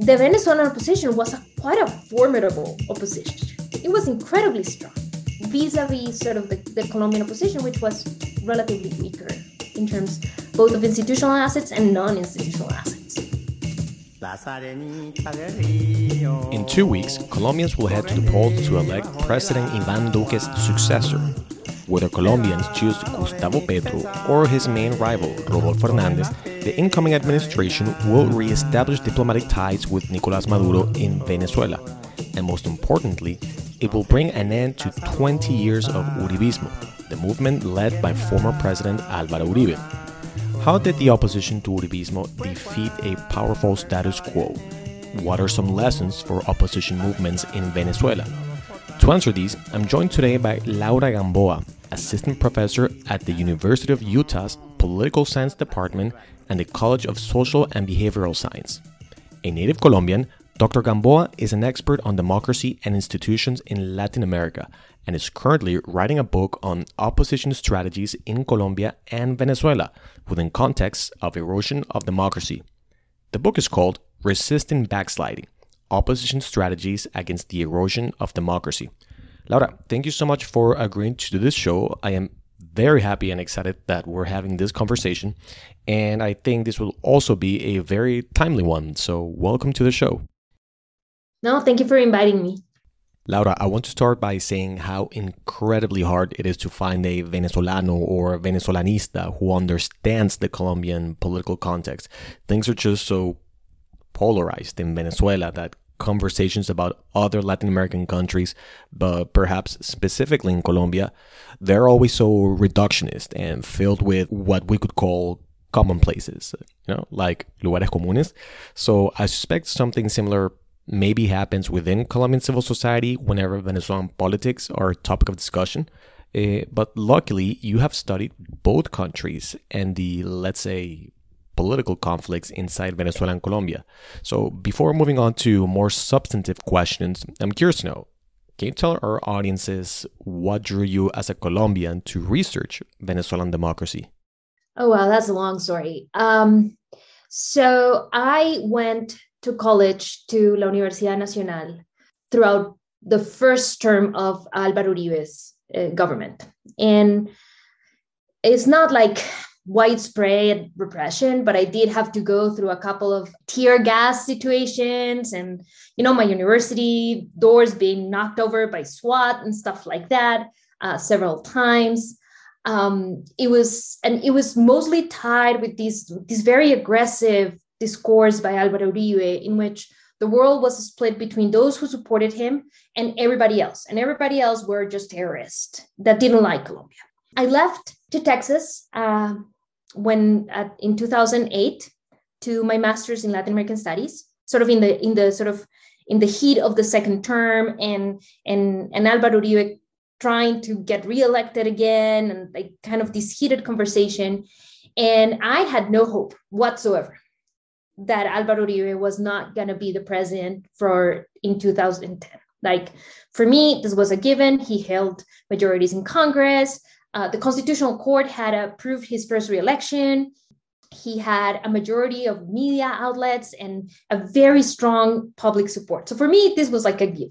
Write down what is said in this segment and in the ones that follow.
the Venezuelan opposition was a, quite a formidable opposition. It was incredibly strong vis-a-vis sort of the, the Colombian opposition, which was relatively weaker in terms both of institutional assets and non-institutional assets. In two weeks, Colombians will head to the polls to elect President Ivan Duque's successor. Whether Colombians choose Gustavo Petro or his main rival, Rodolfo Hernandez, the incoming administration will re-establish diplomatic ties with Nicolás Maduro in Venezuela. And most importantly, it will bring an end to 20 years of Uribismo, the movement led by former President Álvaro Uribe. How did the opposition to Uribismo defeat a powerful status quo? What are some lessons for opposition movements in Venezuela? To answer these, I'm joined today by Laura Gamboa, assistant professor at the University of Utah's Political Science Department and the College of Social and Behavioral Science. A native Colombian, Dr. Gamboa is an expert on democracy and institutions in Latin America and is currently writing a book on opposition strategies in Colombia and Venezuela within context of erosion of democracy. The book is called Resisting Backsliding Opposition Strategies Against the Erosion of Democracy. Laura, thank you so much for agreeing to do this show. I am very happy and excited that we're having this conversation, and I think this will also be a very timely one. So, welcome to the show. No, thank you for inviting me. Laura, I want to start by saying how incredibly hard it is to find a Venezolano or Venezolanista who understands the Colombian political context. Things are just so polarized in Venezuela that conversations about other Latin American countries, but perhaps specifically in Colombia, they're always so reductionist and filled with what we could call commonplaces, you know, like lugares comunes. So I suspect something similar maybe happens within Colombian civil society whenever Venezuelan politics are a topic of discussion. Uh, but luckily, you have studied both countries and the, let's say, political conflicts inside Venezuela and Colombia. So, before moving on to more substantive questions, I'm curious to know can you tell our audiences what drew you as a Colombian to research Venezuelan democracy? Oh, wow, that's a long story. Um, so, I went to college to La Universidad Nacional throughout the first term of Álvaro Uribe's uh, government. And it's not like widespread repression, but I did have to go through a couple of tear gas situations and, you know, my university doors being knocked over by SWAT and stuff like that uh, several times. Um, it was, and it was mostly tied with these, these very aggressive discourse by Álvaro Uribe in which the world was split between those who supported him and everybody else. And everybody else were just terrorists that didn't like Colombia. I left to Texas uh, when at, in 2008 to my master's in Latin American studies, sort of in the in the sort of in the heat of the second term and and and Álvaro Uribe trying to get reelected again and like kind of this heated conversation. And I had no hope whatsoever that Alvaro Uribe was not going to be the president for in 2010. Like for me, this was a given. He held majorities in Congress. Uh, the Constitutional Court had approved his first reelection. He had a majority of media outlets and a very strong public support. So for me, this was like a given.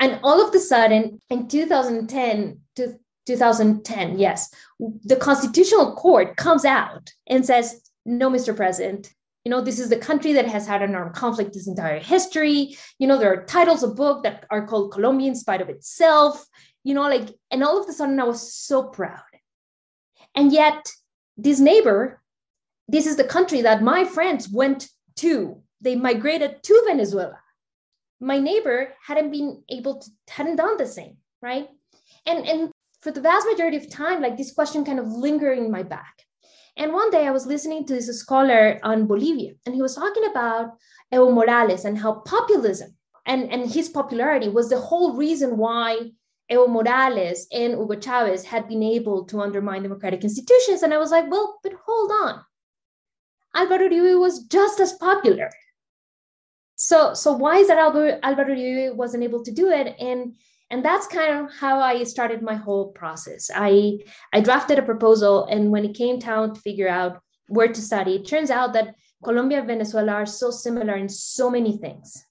And all of a sudden, in 2010 to 2010, yes, the Constitutional Court comes out and says, "No, Mr. President, you know this is the country that has had an armed conflict this entire history you know there are titles of book that are called colombia in spite of itself you know like and all of a sudden i was so proud. And yet this neighbor this is the country that my friends went to. They migrated to venezuela. My neighbor hadn't been able to hadn't done the same right? And and for the vast majority of time like this question kind of lingering in my back. And one day I was listening to this scholar on Bolivia, and he was talking about Evo Morales and how populism and, and his popularity was the whole reason why Evo Morales and Hugo Chavez had been able to undermine democratic institutions. And I was like, well, but hold on. Alvaro Uribe was just as popular. So, so why is that Alvaro, Alvaro Uribe wasn't able to do it? And and that's kind of how i started my whole process i i drafted a proposal and when it came time to figure out where to study it turns out that Colombia and Venezuela are so similar in so many things.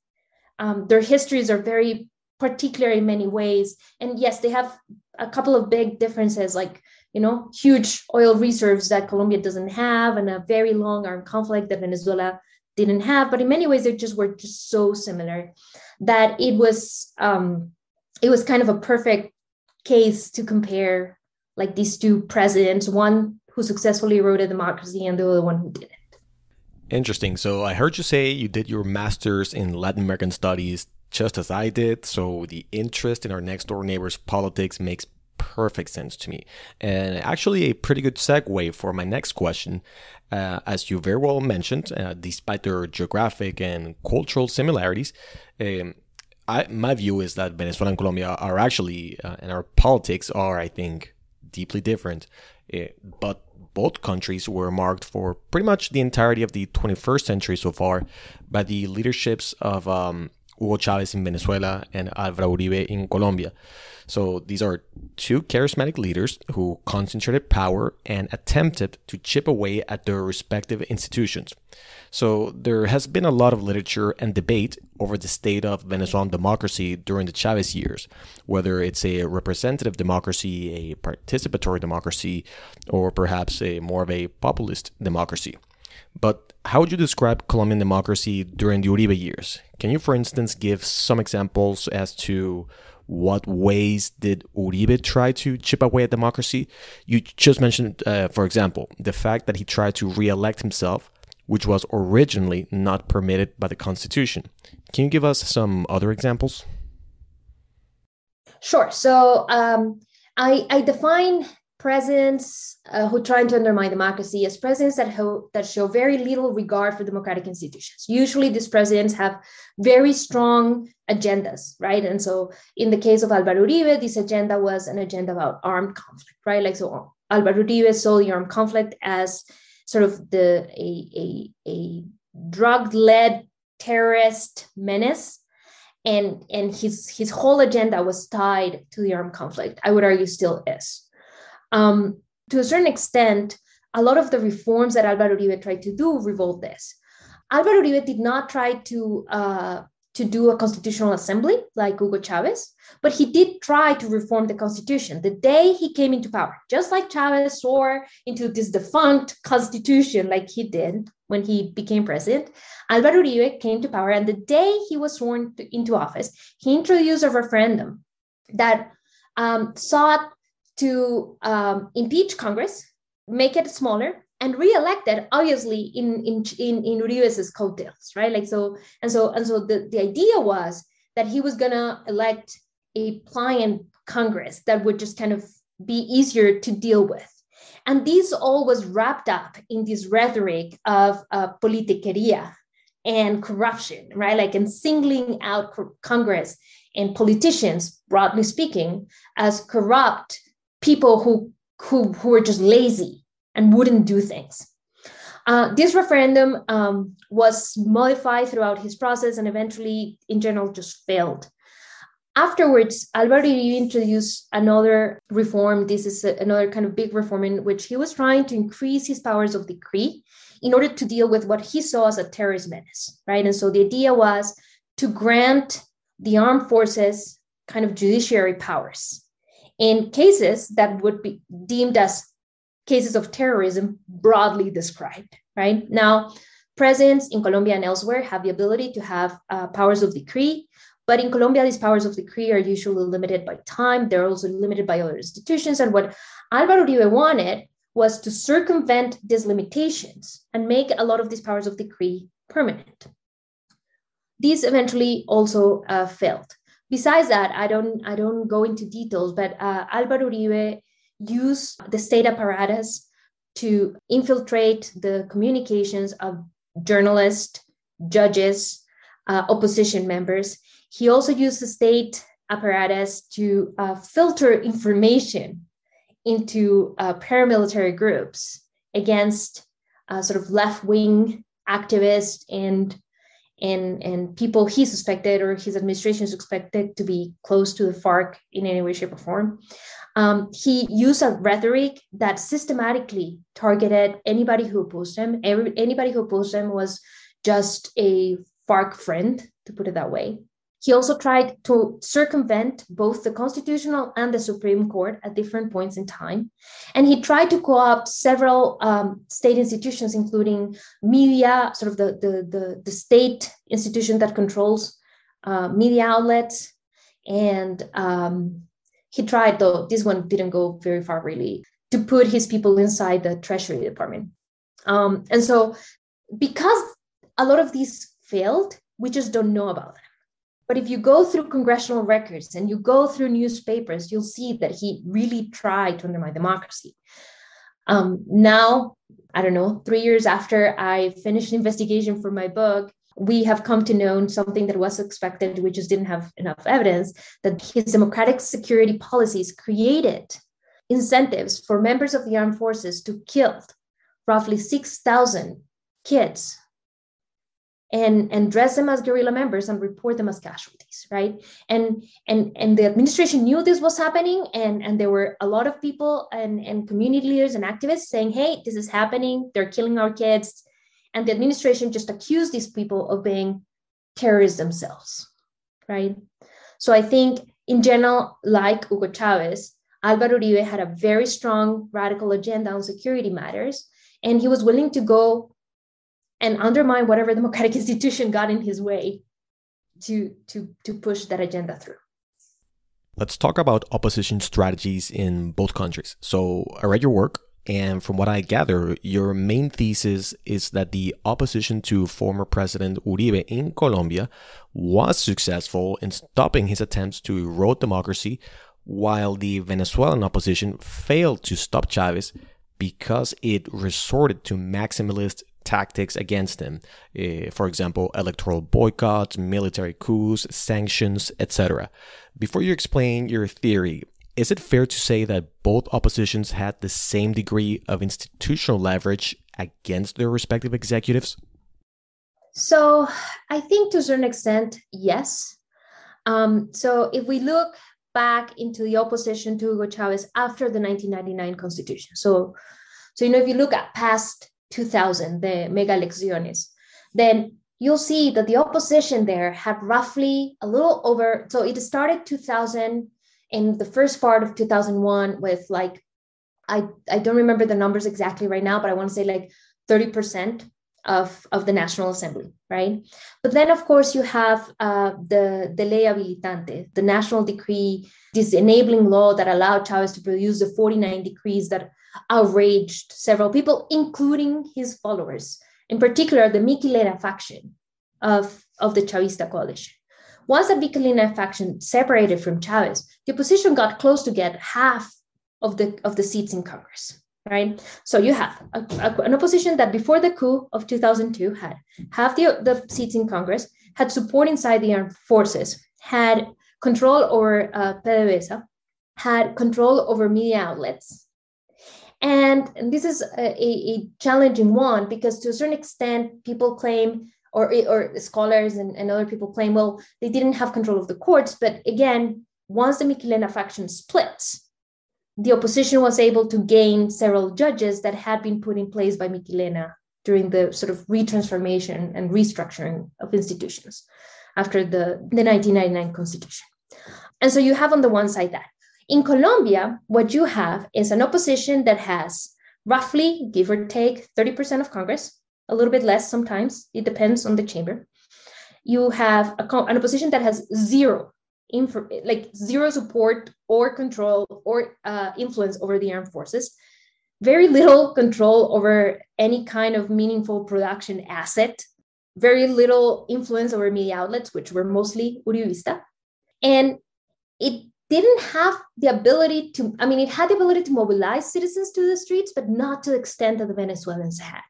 Um, their histories are very particular in many ways. And yes, they have a couple of big differences, like you know, huge oil reserves that Colombia doesn't have, and a very long armed conflict that Venezuela didn't have. But in many ways, they just were just so similar that it was um, it was kind of a perfect case to compare like these two presidents, one who successfully wrote a democracy and the other one who didn't. Interesting. So I heard you say you did your master's in Latin American studies just as I did. So the interest in our next door neighbors' politics makes perfect sense to me. And actually, a pretty good segue for my next question. Uh, as you very well mentioned, uh, despite their geographic and cultural similarities, um, I, my view is that Venezuela and Colombia are actually, uh, and our politics are, I think, deeply different. Uh, but both countries were marked for pretty much the entirety of the 21st century so far by the leaderships of um, Hugo Chavez in Venezuela and Álvaro Uribe in Colombia. So these are two charismatic leaders who concentrated power and attempted to chip away at their respective institutions. So there has been a lot of literature and debate over the state of Venezuelan democracy during the Chavez years, whether it's a representative democracy, a participatory democracy, or perhaps a more of a populist democracy. But how would you describe Colombian democracy during the Uribe years? Can you, for instance, give some examples as to what ways did Uribe try to chip away at democracy? You just mentioned, uh, for example, the fact that he tried to re-elect himself, which was originally not permitted by the Constitution. Can you give us some other examples? Sure. So um, I, I define presidents uh, who try to undermine democracy as presidents that, ho- that show very little regard for democratic institutions. Usually, these presidents have very strong agendas, right? And so, in the case of Alvaro Uribe, this agenda was an agenda about armed conflict, right? Like, so Alvaro Uribe saw the armed conflict as sort of the a, a, a drug-led terrorist menace and and his his whole agenda was tied to the armed conflict i would argue still is um, to a certain extent, a lot of the reforms that Alvaro Uribe tried to do revolt this. Alvaro Uribe did not try to uh, to do a constitutional assembly like Hugo Chavez, but he did try to reform the constitution the day he came into power, just like Chavez swore into this defunct constitution like he did when he became president. Alvaro Uribe came to power, and the day he was sworn to, into office, he introduced a referendum that um, sought to um, impeach Congress, make it smaller, and re-elect it obviously in in in, in Uribe's coattails, right? Like so, and so and so the, the idea was that he was gonna elect a pliant Congress that would just kind of be easier to deal with. And this all was wrapped up in this rhetoric of uh, politiqueria and corruption, right? Like in singling out Congress and politicians, broadly speaking, as corrupt people who who who were just lazy and wouldn't do things. Uh, this referendum um, was modified throughout his process and eventually, in general, just failed. Afterwards, Alvaro introduced another reform. This is a, another kind of big reform in which he was trying to increase his powers of decree in order to deal with what he saw as a terrorist menace, right? And so the idea was to grant the armed forces kind of judiciary powers in cases that would be deemed as cases of terrorism broadly described, right? Now, presidents in Colombia and elsewhere have the ability to have uh, powers of decree, but in Colombia, these powers of decree are usually limited by time. They're also limited by other institutions. And what Alvaro Uribe wanted was to circumvent these limitations and make a lot of these powers of decree permanent. These eventually also uh, failed besides that, I don't I don't go into details, but uh, Alvaro Uribe used the state apparatus to infiltrate the communications of journalists, judges, uh, opposition members. He also used the state apparatus to uh, filter information into uh, paramilitary groups against uh, sort of left wing activists and and, and people he suspected or his administration suspected to be close to the FARC in any way, shape, or form. Um, he used a rhetoric that systematically targeted anybody who opposed him. Every, anybody who opposed him was just a FARC friend, to put it that way. He also tried to circumvent both the Constitutional and the Supreme Court at different points in time. And he tried to co opt several um, state institutions, including media, sort of the, the, the, the state institution that controls uh, media outlets. And um, he tried, though this one didn't go very far really, to put his people inside the Treasury Department. Um, and so, because a lot of these failed, we just don't know about them. But if you go through congressional records and you go through newspapers, you'll see that he really tried to undermine democracy. Um, now, I don't know, three years after I finished investigation for my book, we have come to know something that was expected, we just didn't have enough evidence that his democratic security policies created incentives for members of the armed forces to kill roughly 6,000 kids and and dress them as guerrilla members and report them as casualties right? And and and the administration knew this was happening and and there were a lot of people and and community leaders and activists saying hey this is happening. They're killing our kids. And the administration just accused these people of being terrorists themselves right? So i think in general like hugo chavez alvaro uribe had a very strong radical agenda on security matters and he was willing to go and undermine whatever democratic institution got in his way to to to push that agenda through. Let's talk about opposition strategies in both countries. So I read your work, and from what I gather, your main thesis is that the opposition to former President Uribe in Colombia was successful in stopping his attempts to erode democracy, while the Venezuelan opposition failed to stop Chavez because it resorted to maximalist tactics against him. Uh, for example, electoral boycotts, military coups, sanctions, etc. Before you explain your theory, is it fair to say that both oppositions had the same degree of institutional leverage against their respective executives? So, I think to a certain extent, yes. Um, so, if we look back into the opposition to Hugo Chavez after the 1999 constitution, so, so you know, if you look at past 2000, the mega elecciones, then you'll see that the opposition there had roughly a little over, so it started 2000 in the first part of 2001 with like, I, I don't remember the numbers exactly right now, but I want to say like 30% of, of the National Assembly, right? But then, of course, you have uh, the, the ley habilitante, the national decree, this enabling law that allowed Chavez to produce the 49 decrees that outraged several people, including his followers, in particular the Miquelena faction of, of the Chavista coalition. Once the Miquelena faction separated from Chavez, the opposition got close to get half of the, of the seats in Congress, right? So you have a, a, an opposition that before the coup of 2002 had half the, the seats in Congress, had support inside the armed forces, had control over uh, PDVSA, had control over media outlets, and, and this is a, a, challenging one because to a certain extent, people claim, or, or scholars and, and other people claim, well, they didn't have control of the courts. But again, once the Miquelena faction splits, the opposition was able to gain several judges that had been put in place by Miquelena during the sort of retransformation and restructuring of institutions after the, the 1999 constitution. And so you have on the one side that. In Colombia, what you have is an opposition that has roughly, give or take, 30% of Congress, a little bit less sometimes, it depends on the chamber. You have a, an opposition that has zero, like zero support or control or uh, influence over the armed forces, very little control over any kind of meaningful production asset, very little influence over media outlets, which were mostly Uribista. And it didn't have the ability to, I mean, it had the ability to mobilize citizens to the streets, but not to the extent that the Venezuelans had.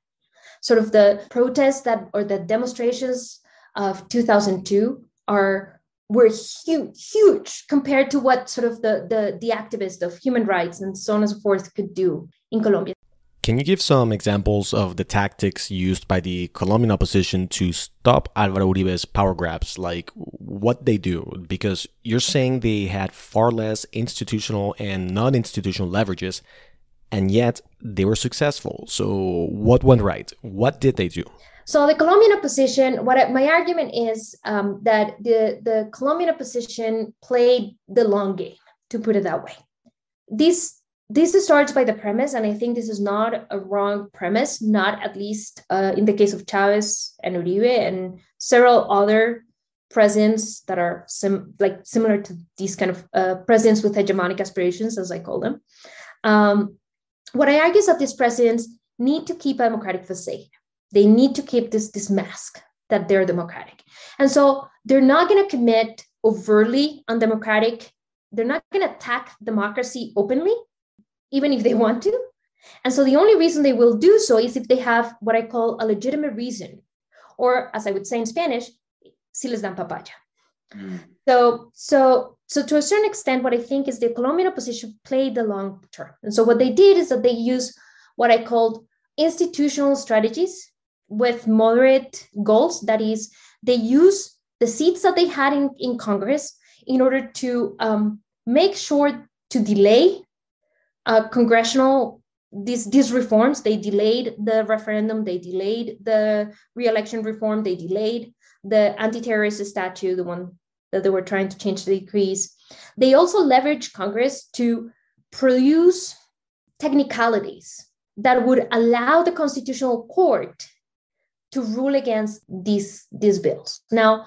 Sort of the protests that or the demonstrations of 2002 are were huge, huge compared to what sort of the, the, the activists of human rights and so on and so forth could do in Colombia. Can you give some examples of the tactics used by the Colombian opposition to stop Alvaro Uribe's power grabs? Like what they do? Because you're saying they had far less institutional and non institutional leverages, and yet they were successful. So, what went right? What did they do? So the Colombian opposition, what I, my argument is um, that the the Colombian opposition played the long game, to put it that way. This this starts by the premise, and I think this is not a wrong premise, not at least uh, in the case of Chavez and Uribe and several other presidents that are sim- like similar to these kind of uh, presidents with hegemonic aspirations, as I call them. Um, what I argue is that these presidents need to keep a democratic facade. They need to keep this, this mask that they're democratic. And so they're not going to commit overtly undemocratic, they're not going to attack democracy openly even if they want to. And so the only reason they will do so is if they have what I call a legitimate reason, or as I would say in Spanish, si les dan papaya. Mm. So, so, so to a certain extent, what I think is the Colombian opposition played the long term. And so what they did is that they used what I called institutional strategies with moderate goals. That is, they use the seats that they had in, in Congress in order to um, make sure to delay uh, congressional these these reforms they delayed the referendum they delayed the re-election reform they delayed the anti-terrorist statute the one that they were trying to change the decrees. They also leveraged congress to produce technicalities that would allow the constitutional court to rule against these these bills. Now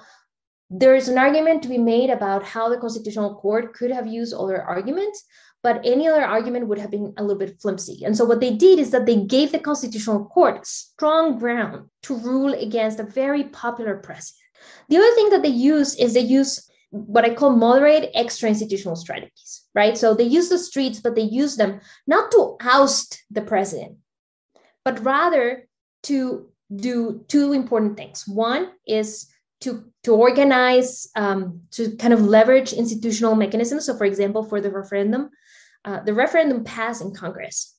there is an argument to be made about how the constitutional court could have used other arguments but any other argument would have been a little bit flimsy. And so what they did is that they gave the constitutional court strong ground to rule against a very popular president. The other thing that they use is they use what I call moderate extra institutional strategies, right? So they use the streets, but they use them not to oust the president, but rather to do two important things. One is to, to organize, um, to kind of leverage institutional mechanisms. So, for example, for the referendum, uh, the referendum passed in Congress.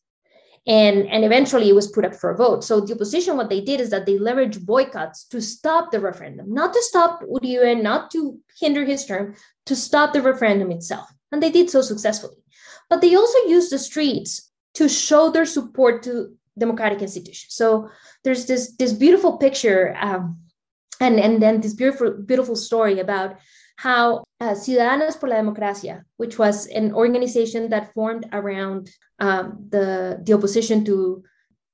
And, and eventually it was put up for a vote. So the opposition, what they did is that they leveraged boycotts to stop the referendum, not to stop Uribe, not to hinder his term, to stop the referendum itself. And they did so successfully. But they also used the streets to show their support to democratic institutions. So there's this, this beautiful picture um, and, and then this beautiful, beautiful story about how uh, Ciudadanos por la Democracia, which was an organization that formed around um, the, the opposition to,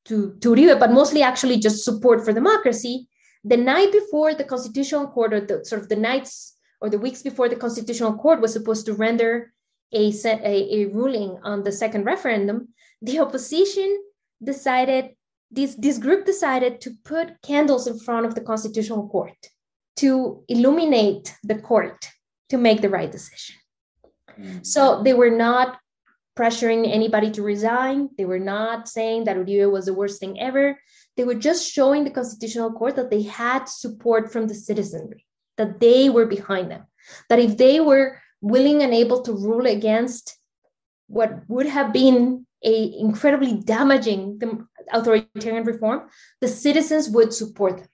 to, to Uribe, but mostly actually just support for democracy, the night before the Constitutional Court, or the sort of the nights or the weeks before the Constitutional Court was supposed to render a, a, a ruling on the second referendum, the opposition decided, this, this group decided to put candles in front of the Constitutional Court to illuminate the court to make the right decision. Mm-hmm. So they were not pressuring anybody to resign. They were not saying that Uribe was the worst thing ever. They were just showing the constitutional court that they had support from the citizenry, that they were behind them, that if they were willing and able to rule against what would have been a incredibly damaging authoritarian reform, the citizens would support them.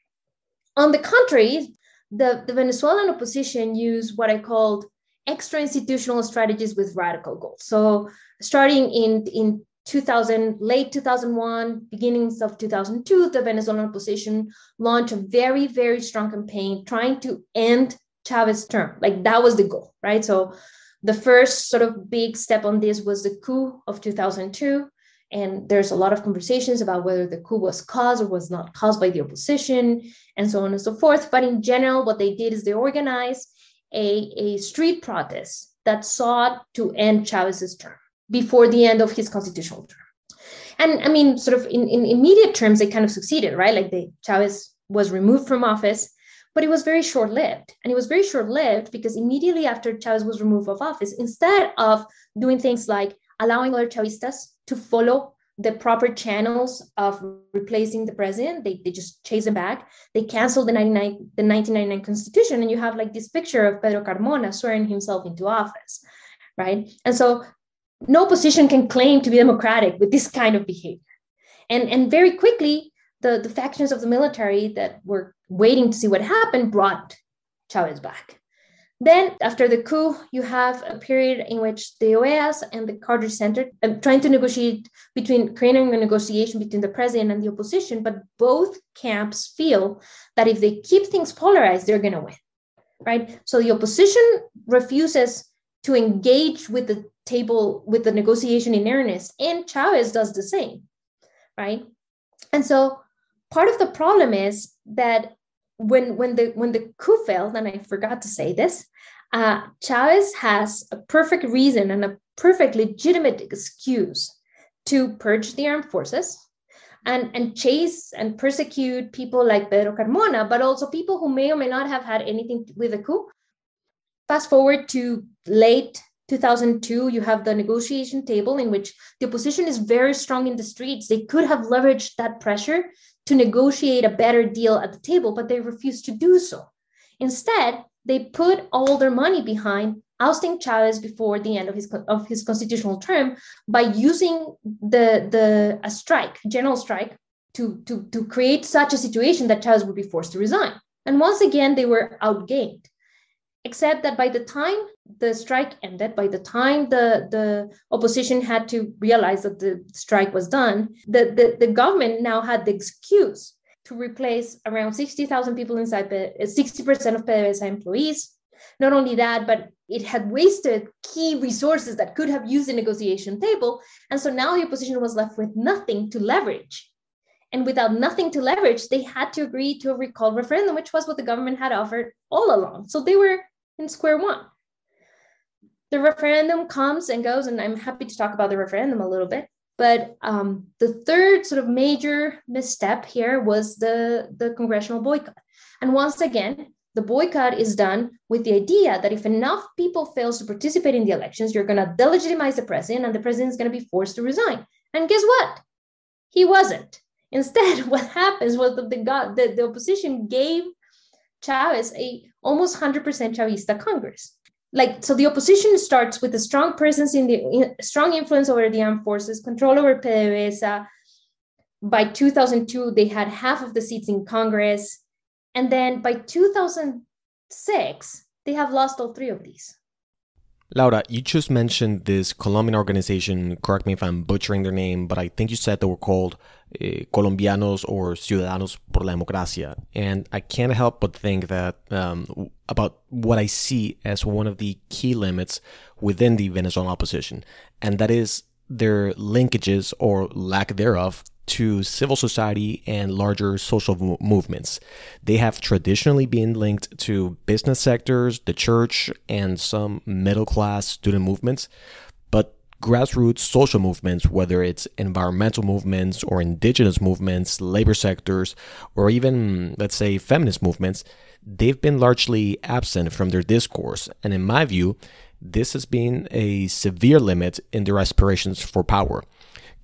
On the contrary, the, the Venezuelan opposition used what I called extra institutional strategies with radical goals. So starting in, in 2000, late 2001, beginnings of 2002, the Venezuelan opposition launched a very, very strong campaign trying to end Chavez's term. Like that was the goal, right? So the first sort of big step on this was the coup of 2002. And there's a lot of conversations about whether the coup was caused or was not caused by the opposition, and so on and so forth. But in general, what they did is they organized a, a street protest that sought to end Chavez's term before the end of his constitutional term. And I mean, sort of in, in immediate terms, they kind of succeeded, right? Like they, Chavez was removed from office, but it was very short lived. And it was very short lived because immediately after Chavez was removed of office, instead of doing things like allowing other Chavistas to follow the proper channels of replacing the president. They, they just chase him back. They canceled the, 99, the 1999 constitution, and you have like this picture of Pedro Carmona swearing himself into office, right? And so no position can claim to be democratic with this kind of behavior. And, and very quickly, the, the factions of the military that were waiting to see what happened brought Chavez back. Then, after the coup, you have a period in which the OAS and the Carter Center are trying to negotiate between creating a negotiation between the president and the opposition, but both camps feel that if they keep things polarized, they're going to win, right? So the opposition refuses to engage with the table with the negotiation in earnest, and Chavez does the same, right? And so part of the problem is that when when the when the coup failed, and I forgot to say this, uh, Chavez has a perfect reason and a perfect legitimate excuse to purge the armed forces and, and chase and persecute people like Pedro Carmona, but also people who may or may not have had anything with the coup. Fast forward to late 2002, you have the negotiation table in which the opposition is very strong in the streets. They could have leveraged that pressure to negotiate a better deal at the table, but they refused to do so. Instead, they put all their money behind ousting Chavez before the end of his of his constitutional term by using the the a strike, general strike, to to to create such a situation that Chavez would be forced to resign. And once again, they were outgained. Except that by the time the strike ended, by the time the, the opposition had to realize that the strike was done, the, the, the government now had the excuse to replace around 60,000 people inside, 60% of PDVSA employees. Not only that, but it had wasted key resources that could have used the negotiation table. And so now the opposition was left with nothing to leverage. And without nothing to leverage, they had to agree to a recall referendum, which was what the government had offered all along. So they were in square one. The referendum comes and goes, and I'm happy to talk about the referendum a little bit. But um, the third sort of major misstep here was the, the congressional boycott. And once again, the boycott is done with the idea that if enough people fail to participate in the elections, you're going to delegitimize the president and the president is going to be forced to resign. And guess what? He wasn't. Instead, what happens was that the, the, the opposition gave Chavez a almost 100% Chavista Congress like so the opposition starts with a strong presence in the in, strong influence over the armed forces control over pdvsa. By 2002 they had half of the seats in congress. And then by 2006 they have lost all three of these. Laura, you just mentioned this Colombian organization. Correct me if I'm butchering their name, but I think you said they were called eh, Colombianos or Ciudadanos por la Democracia. And I can't help but think that um, about what I see as one of the key limits within the Venezuelan opposition, and that is their linkages or lack thereof to civil society and larger social movements. They have traditionally been linked to business sectors, the church, and some middle class student movements. Grassroots social movements, whether it's environmental movements or indigenous movements, labor sectors, or even, let's say, feminist movements, they've been largely absent from their discourse. And in my view, this has been a severe limit in their aspirations for power.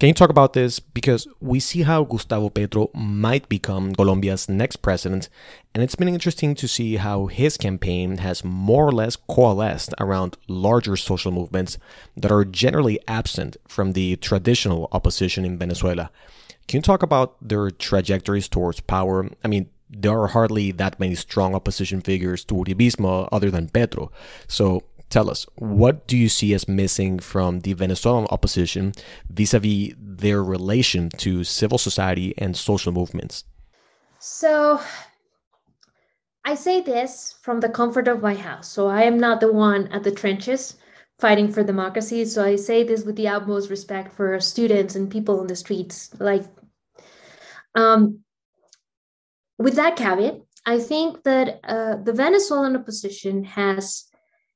Can you talk about this? Because we see how Gustavo Petro might become Colombia's next president, and it's been interesting to see how his campaign has more or less coalesced around larger social movements that are generally absent from the traditional opposition in Venezuela. Can you talk about their trajectories towards power? I mean, there are hardly that many strong opposition figures to Uribismo other than Petro. So tell us, what do you see as missing from the Venezuelan opposition vis a vis their relation to civil society and social movements? So, I say this from the comfort of my house. So, I am not the one at the trenches fighting for democracy. So, I say this with the utmost respect for students and people on the streets. Like, um, with that caveat, I think that uh, the Venezuelan opposition has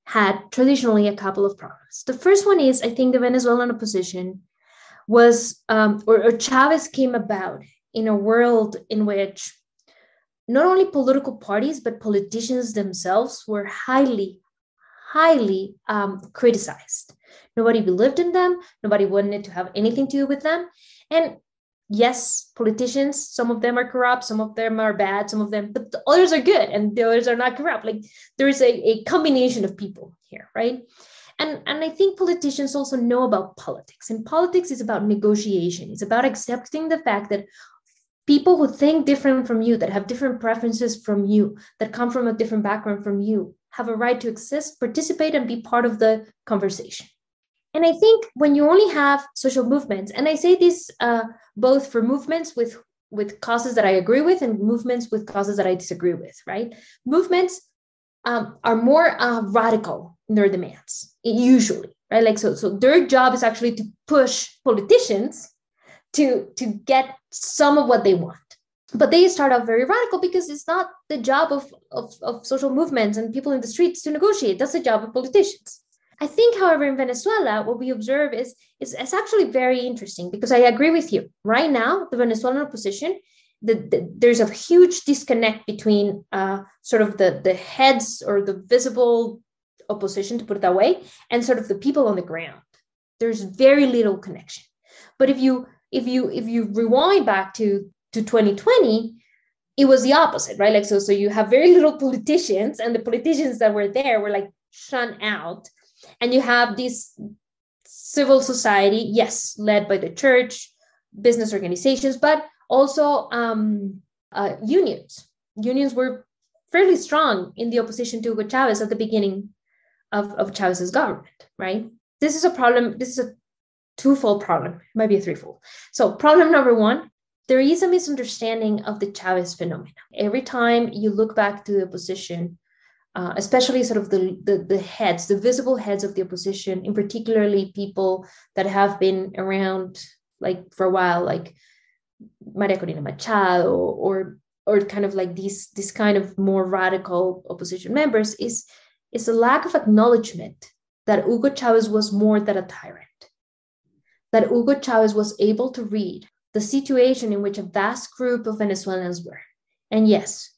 had traditionally a couple of problems. The first one is I think the Venezuelan opposition was, um, or, or Chavez came about in a world in which not only political parties, but politicians themselves were highly, highly um, criticized. Nobody believed in them, nobody wanted to have anything to do with them. And yes, politicians, some of them are corrupt, some of them are bad, some of them, but the others are good and the others are not corrupt. Like there is a, a combination of people here, right? And, and I think politicians also know about politics. And politics is about negotiation, it's about accepting the fact that people who think different from you, that have different preferences from you, that come from a different background from you, have a right to exist, participate, and be part of the conversation. And I think when you only have social movements, and I say this uh, both for movements with with causes that I agree with and movements with causes that I disagree with, right? Movements um, are more uh, radical in their demands, usually, right? Like so, so their job is actually to push politicians to to get some of what they want but they start out very radical because it's not the job of, of, of social movements and people in the streets to negotiate that's the job of politicians i think however in venezuela what we observe is, is, is actually very interesting because i agree with you. Right now the venezuelan opposition the, the, there's a huge disconnect between uh, sort of the, the heads or the visible opposition to put it that way and sort of the people on the ground. There's very little connection. But if you if you if you rewind back to to 2020 it was the opposite right? Like so so you have very little politicians and the politicians that were there were like shut out and you have this civil society yes led by the church business organizations but also um, uh, unions unions were fairly strong in the opposition to Hugo Chavez at the beginning of, of Chavez's government, right? This is a problem. This is a twofold problem, might be a threefold. So, problem number one, there is a misunderstanding of the Chavez phenomenon. Every time you look back to the opposition, uh, especially sort of the, the, the heads, the visible heads of the opposition, in particularly people that have been around like for a while, like Maria Corina Machado or or kind of like these this kind of more radical opposition members is is a lack of acknowledgement that Hugo Chavez was more than a tyrant that Hugo Chavez was able to read the situation in which a vast group of Venezuelans were. And yes,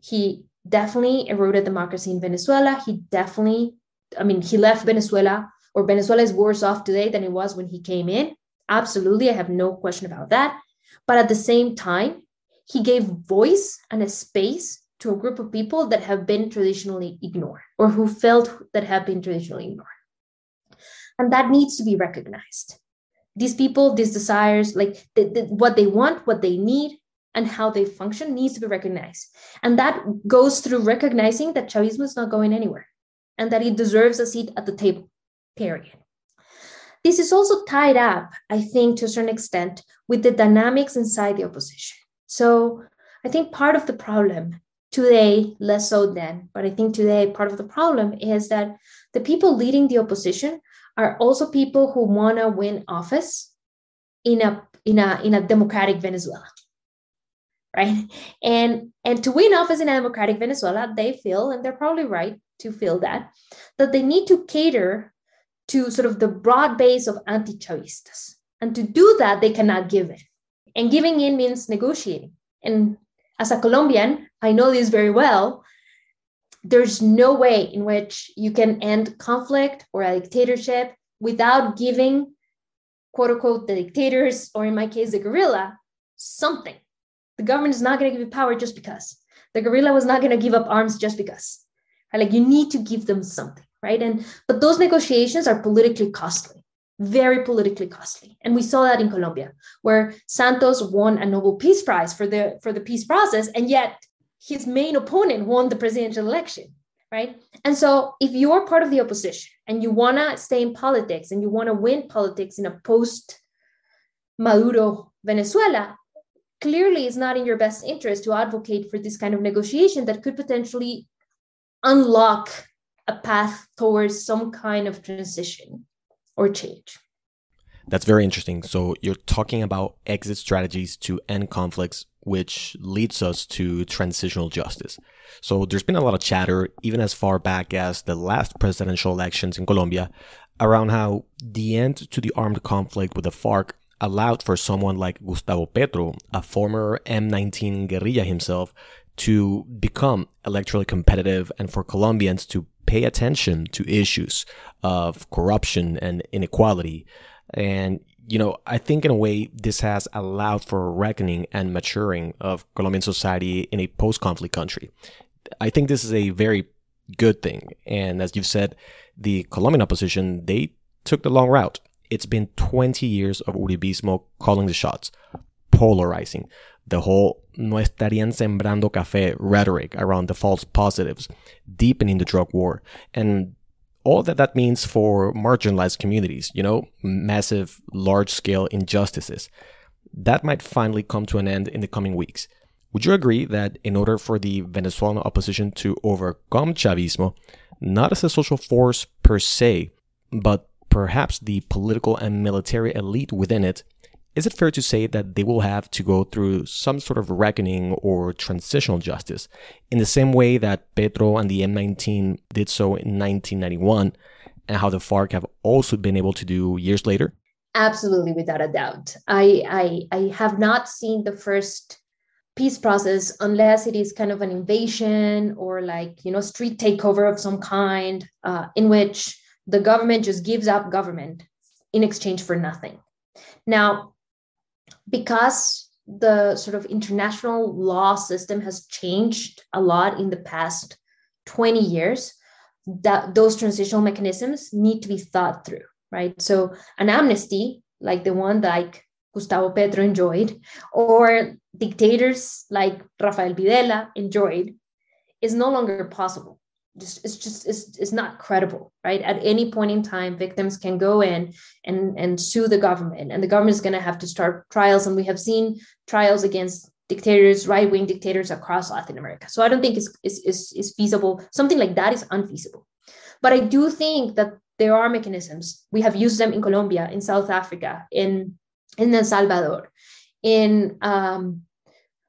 he definitely eroded democracy in Venezuela. He definitely, I mean, he left Venezuela, or Venezuela is worse off today than it was when he came in. Absolutely, I have no question about that. But at the same time, he gave voice and a space to a group of people that have been traditionally ignored or who felt that have been traditionally ignored. And that needs to be recognized these people these desires like the, the, what they want what they need and how they function needs to be recognized. And that goes through recognizing that chavismo is not going anywhere and that it deserves a seat at the table period. This is also tied up i think to a certain extent with the dynamics inside the opposition. So i think part of the problem today less so then but i think today part of the problem is that the people leading the opposition are also people who want to win office in a in a in a democratic Venezuela. Right. And and to win office in a democratic Venezuela, they feel, and they're probably right to feel that, that they need to cater to sort of the broad base of anti-Chavistas. And to do that, they cannot give in. And giving in means negotiating. And as a Colombian, I know this very well there's no way in which you can end conflict or a dictatorship without giving quote unquote the dictators or in my case the guerrilla something the government is not going to give you power just because the guerrilla was not going to give up arms just because right? like you need to give them something right and but those negotiations are politically costly very politically costly and we saw that in colombia where santos won a nobel peace prize for the for the peace process and yet his main opponent won the presidential election, right? And so if you're part of the opposition and you want to stay in politics and you want to win politics in a post Maduro Venezuela, clearly it's not in your best interest to advocate for this kind of negotiation that could potentially unlock a path towards some kind of transition or change. That's very interesting. So you're talking about exit strategies to end conflicts, which leads us to transitional justice. So there's been a lot of chatter, even as far back as the last presidential elections in Colombia, around how the end to the armed conflict with the FARC allowed for someone like Gustavo Petro, a former M19 guerrilla himself, to become electorally competitive and for Colombians to pay attention to issues of corruption and inequality. And, you know, I think in a way this has allowed for a reckoning and maturing of Colombian society in a post conflict country. I think this is a very good thing. And as you've said, the Colombian opposition, they took the long route. It's been 20 years of Uribismo calling the shots, polarizing the whole no estarían sembrando café rhetoric around the false positives, deepening the drug war, and all that that means for marginalized communities, you know, massive, large scale injustices. That might finally come to an end in the coming weeks. Would you agree that in order for the Venezuelan opposition to overcome Chavismo, not as a social force per se, but perhaps the political and military elite within it, is it fair to say that they will have to go through some sort of reckoning or transitional justice in the same way that Petro and the M19 did so in 1991 and how the FARC have also been able to do years later? Absolutely, without a doubt. I, I, I have not seen the first peace process unless it is kind of an invasion or like, you know, street takeover of some kind uh, in which the government just gives up government in exchange for nothing. Now, because the sort of international law system has changed a lot in the past 20 years, that those transitional mechanisms need to be thought through, right? So an amnesty like the one like Gustavo Petro enjoyed, or dictators like Rafael Videla enjoyed, is no longer possible just it's just it's, it's not credible right? At any point in time victims can go in and and sue the government and the government is going to have to start trials and we have seen trials against dictators right-wing dictators across latin america. So i don't think it's, it's, it's, it's feasible. Something like that is unfeasible. But i do think that there are mechanisms. We have used them in colombia in south africa in in el salvador in um,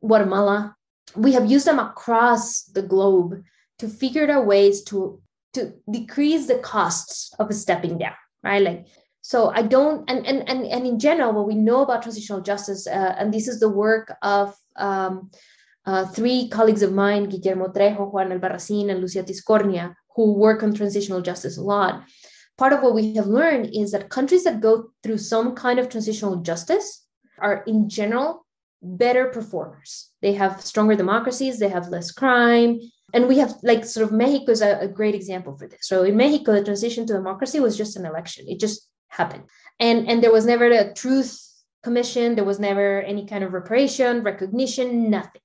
guatemala. We have used them across the globe to figure out ways to to decrease the costs of stepping down right? Like so i don't and and and, and in general what we know about transitional justice uh, and this is the work of um, uh, three colleagues of mine guillermo trejo juan albarracin and lucia tiscornia who work on transitional justice a lot. Part of what we have learned is that countries that go through some kind of transitional justice are in general better performers. They have stronger democracies they have less crime and we have like sort of Mexico is a, a, great example for this. So in Mexico, the transition to democracy was just an election; it just happened, and and there was never a truth commission. There was never any kind of reparation, recognition, nothing.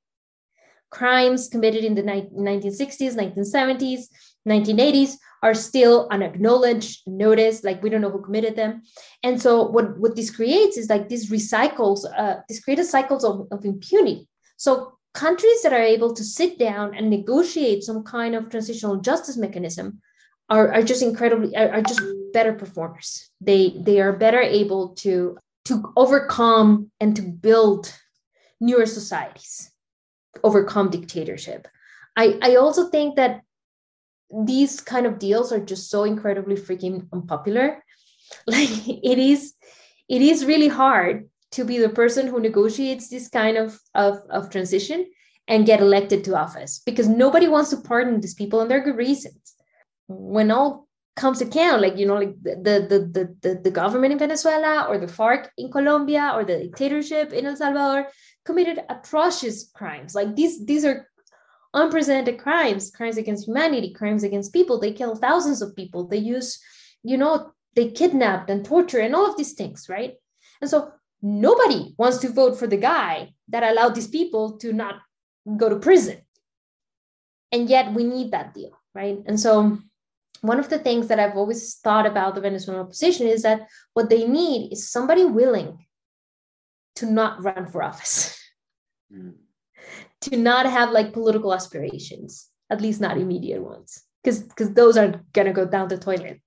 Crimes committed in the ni- 1960s, 1970s, 1980s are still unacknowledged, noticed, like we don't know who committed them. And so what, what this creates is like these recycles, uh, this creates cycles of, of impunity. So countries that are able to sit down and negotiate some kind of transitional justice mechanism are, are just incredibly are, are just better performers. They they are better able to to overcome and to build newer societies overcome dictatorship. I i also think that these kind of deals are just so incredibly freaking unpopular. Like it is it is really hard to be the person who negotiates this kind of, of, of transition and get elected to office because nobody wants to pardon these people and there are good reasons. When all comes to count, like you know, like the the the the, the government in Venezuela or the FARC in Colombia or the dictatorship in El Salvador committed atrocious crimes. Like these these are unprecedented crimes, crimes against humanity, crimes against people. They kill thousands of people. They use, you know, they kidnapped and torture and all of these things, right? And so nobody wants to vote for the guy that allowed these people to not go to prison. And yet we need that deal, right? And so one of the things that I've always thought about the Venezuelan opposition is that what they need is somebody willing to not run for office, mm. to not have like political aspirations, at least not immediate ones, because because those aren't gonna go down the toilet.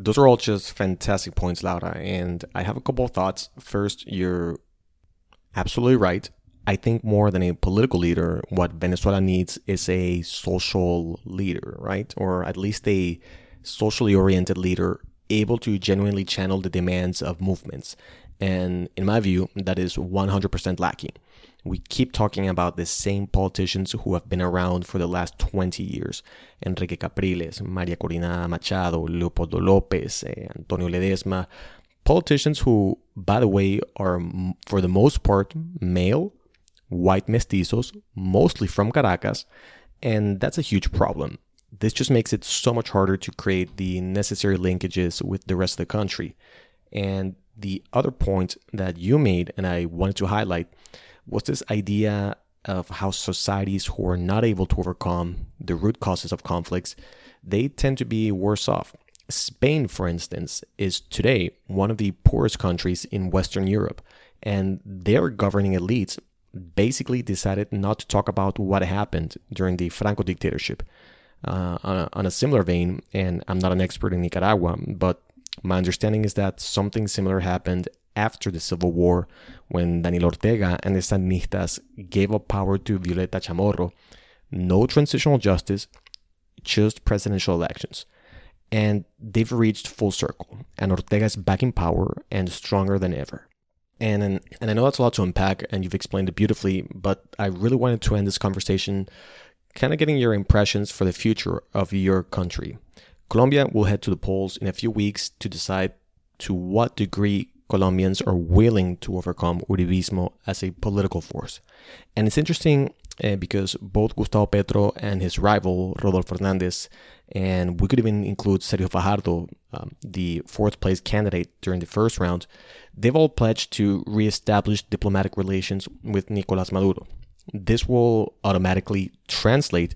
Those are all just fantastic points, Laura. And I have a couple of thoughts. First, you're absolutely right. I think more than a political leader, what Venezuela needs is a social leader, right? Or at least a socially oriented leader able to genuinely channel the demands of movements. And in my view, that is 100% lacking. We keep talking about the same politicians who have been around for the last 20 years Enrique Capriles, Maria Corina Machado, Leopoldo Lopez, eh, Antonio Ledezma. Politicians who, by the way, are for the most part male, white mestizos, mostly from Caracas, and that's a huge problem. this just makes it so much harder to create the necessary linkages with the rest of the country. And the other point that you made, and I wanted to highlight, was this idea of how societies who are not able to overcome the root causes of conflicts, they tend to be worse off. Spain, for instance, is today one of the poorest countries in Western Europe, and their governing elites basically decided not to talk about what happened during the Franco dictatorship. Uh, on, a, on a similar vein, and I'm not an expert in Nicaragua, but my understanding is that something similar happened after the Civil War when Daniel Ortega and the Sandinistas gave up power to Violeta Chamorro. No transitional justice, just presidential elections. And they've reached full circle, and Ortega is back in power and stronger than ever. And, and and I know that's a lot to unpack, and you've explained it beautifully. But I really wanted to end this conversation, kind of getting your impressions for the future of your country. Colombia will head to the polls in a few weeks to decide to what degree Colombians are willing to overcome Uribismo as a political force. And it's interesting uh, because both Gustavo Petro and his rival, Rodolfo Hernandez, and we could even include Sergio Fajardo, um, the fourth place candidate during the first round, they've all pledged to reestablish diplomatic relations with Nicolas Maduro. This will automatically translate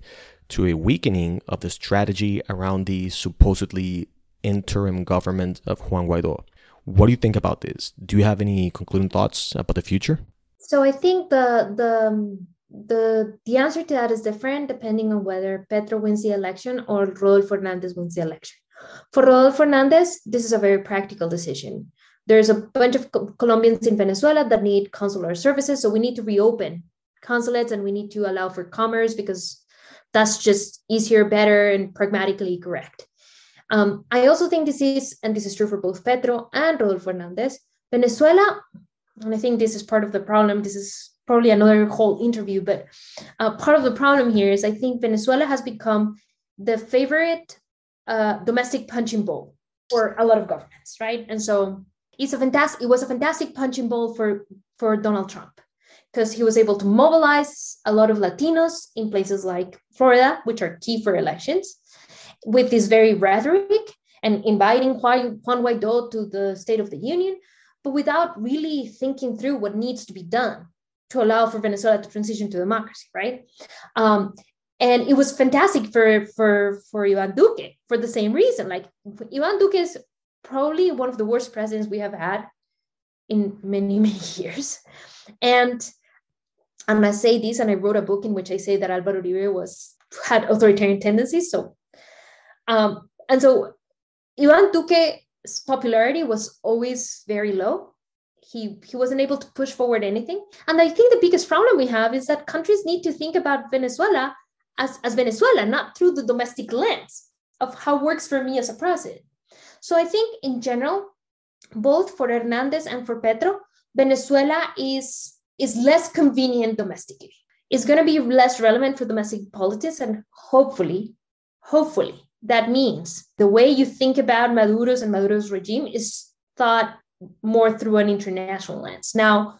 to a weakening of the strategy around the supposedly interim government of Juan Guaido. What do you think about this? Do you have any concluding thoughts about the future? So I think the the um, the the answer to that is different depending on whether Petro wins the election or Rodolfo Fernandez wins the election. For Rodolfo Fernandez, this is a very practical decision. There's a bunch of Colombians in Venezuela that need consular services, so we need to reopen consulates and we need to allow for commerce because that's just easier, better, and pragmatically correct. Um, I also think this is, and this is true for both Petro and Rodolfo Hernandez, Venezuela, and I think this is part of the problem. This is probably another whole interview, but uh, part of the problem here is I think Venezuela has become the favorite uh, domestic punching ball for a lot of governments, right? And so it's a fantastic. It was a fantastic punching ball for for Donald Trump because he was able to mobilize a lot of Latinos in places like Florida, which are key for elections, with this very rhetoric and inviting Juan, Guaido to the State of the Union, but without really thinking through what needs to be done to allow for Venezuela to transition to democracy, right? Um, and it was fantastic for for for Ivan Duque for the same reason. Like Ivan Duque is probably one of the worst presidents we have had in many many years, and and I say this, and I wrote a book in which I say that Alvaro Uribe was had authoritarian tendencies. So, um, and so Ivan Duque's popularity was always very low. He he wasn't able to push forward anything. And I think the biggest problem we have is that countries need to think about Venezuela as, as Venezuela, not through the domestic lens of how works for me as a president. So I think in general, both for Hernandez and for Petro, Venezuela is is less convenient domestically. It's going to be less relevant for domestic politics, and hopefully, hopefully, that means the way you think about Maduro's and Maduro's regime is thought more through an international lens. Now,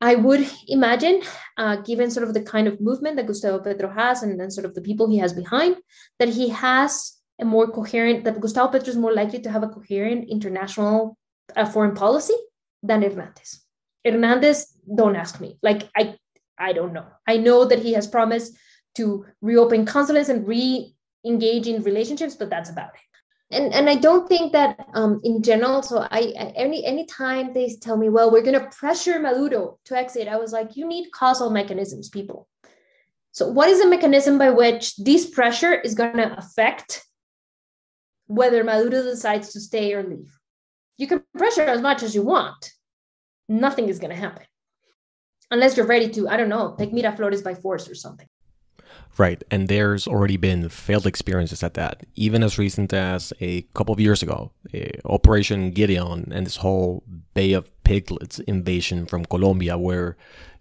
I would imagine, uh, given sort of the kind of movement that Gustavo Petro has and then sort of the people he has behind, that he has a more coherent, that Gustavo Petro is more likely to have a coherent international uh, foreign policy than Hernandez. Hernandez, don't ask me. Like I, I don't know. I know that he has promised to reopen consulates and re-engage in relationships, but that's about it. And and I don't think that um, in general. So I, any any time they tell me, well, we're to pressure Maduro to exit, I was like, you need causal mechanisms, people. So what is the mechanism by which this pressure is to affect whether Maduro decides to stay or leave? You can pressure as much as you want, nothing is to happen unless you're ready to, I don't know, take Miraflores by force or something. Right. And there's already been failed experiences at that, even as recent as a couple of years ago. Eh, Operation Gideon and this whole Bay of Piglets invasion from Colombia, where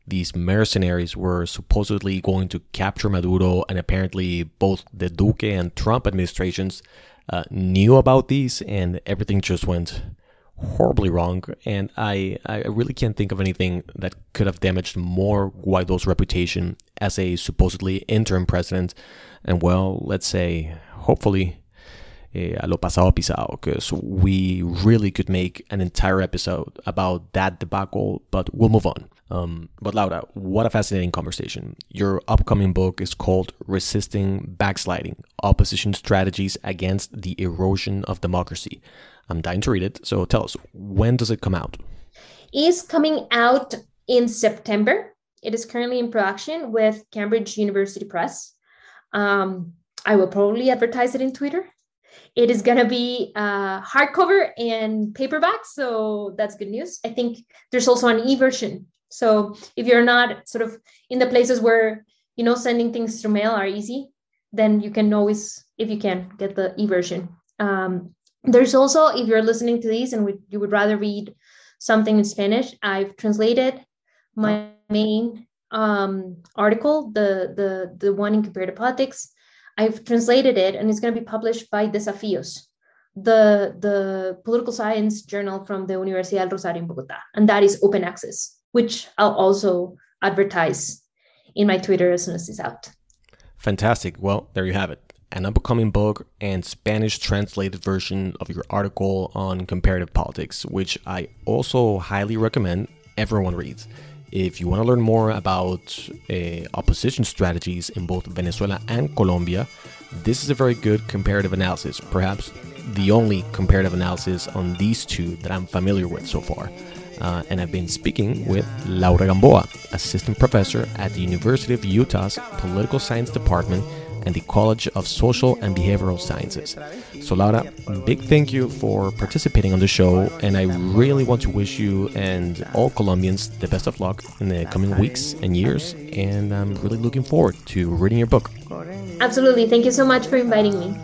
these mercenaries were supposedly going to capture Maduro, and apparently both the Duque and Trump administrations uh, knew about these, and everything just went horribly wrong, and I, I really can't think of anything that could have damaged more Guaido's reputation as a supposedly interim president. And well, let's say, hopefully, eh, a lo pasado pisado, because we really could make an entire episode about that debacle, but we'll move on. Um, but Laura, what a fascinating conversation. Your upcoming book is called Resisting Backsliding Opposition Strategies Against the Erosion of Democracy. I'm dying to read it. So tell us, when does it come out? Is coming out in September. It is currently in production with Cambridge University Press. Um, I will probably advertise it in Twitter. It is going to be uh, hardcover and paperback, so that's good news. I think there's also an e version so if you're not sort of in the places where you know sending things through mail are easy, then you can always, if you can, get the e-version. Um, there's also, if you're listening to these and you would rather read something in Spanish, I've translated my main um, article, the the the one in comparative politics. I've translated it, and it's going to be published by Desafíos, the the political science journal from the Universidad del Rosario in Bogota, and that is open access which I'll also advertise in my Twitter as soon as it's out. Fantastic. Well, there you have it. An upcoming book and Spanish translated version of your article on comparative politics, which I also highly recommend everyone reads. If you want to learn more about uh, opposition strategies in both Venezuela and Colombia, this is a very good comparative analysis, perhaps the only comparative analysis on these two that I'm familiar with so far uh, and I've been speaking with Laura Gamboa, assistant professor at the University of Utah's Political Science Department and the College of Social and Behavioral Sciences. So, Laura, big thank you for participating on the show, and I really want to wish you and all Colombians the best of luck in the coming weeks and years. And I'm really looking forward to reading your book. Absolutely. Thank you so much for inviting me.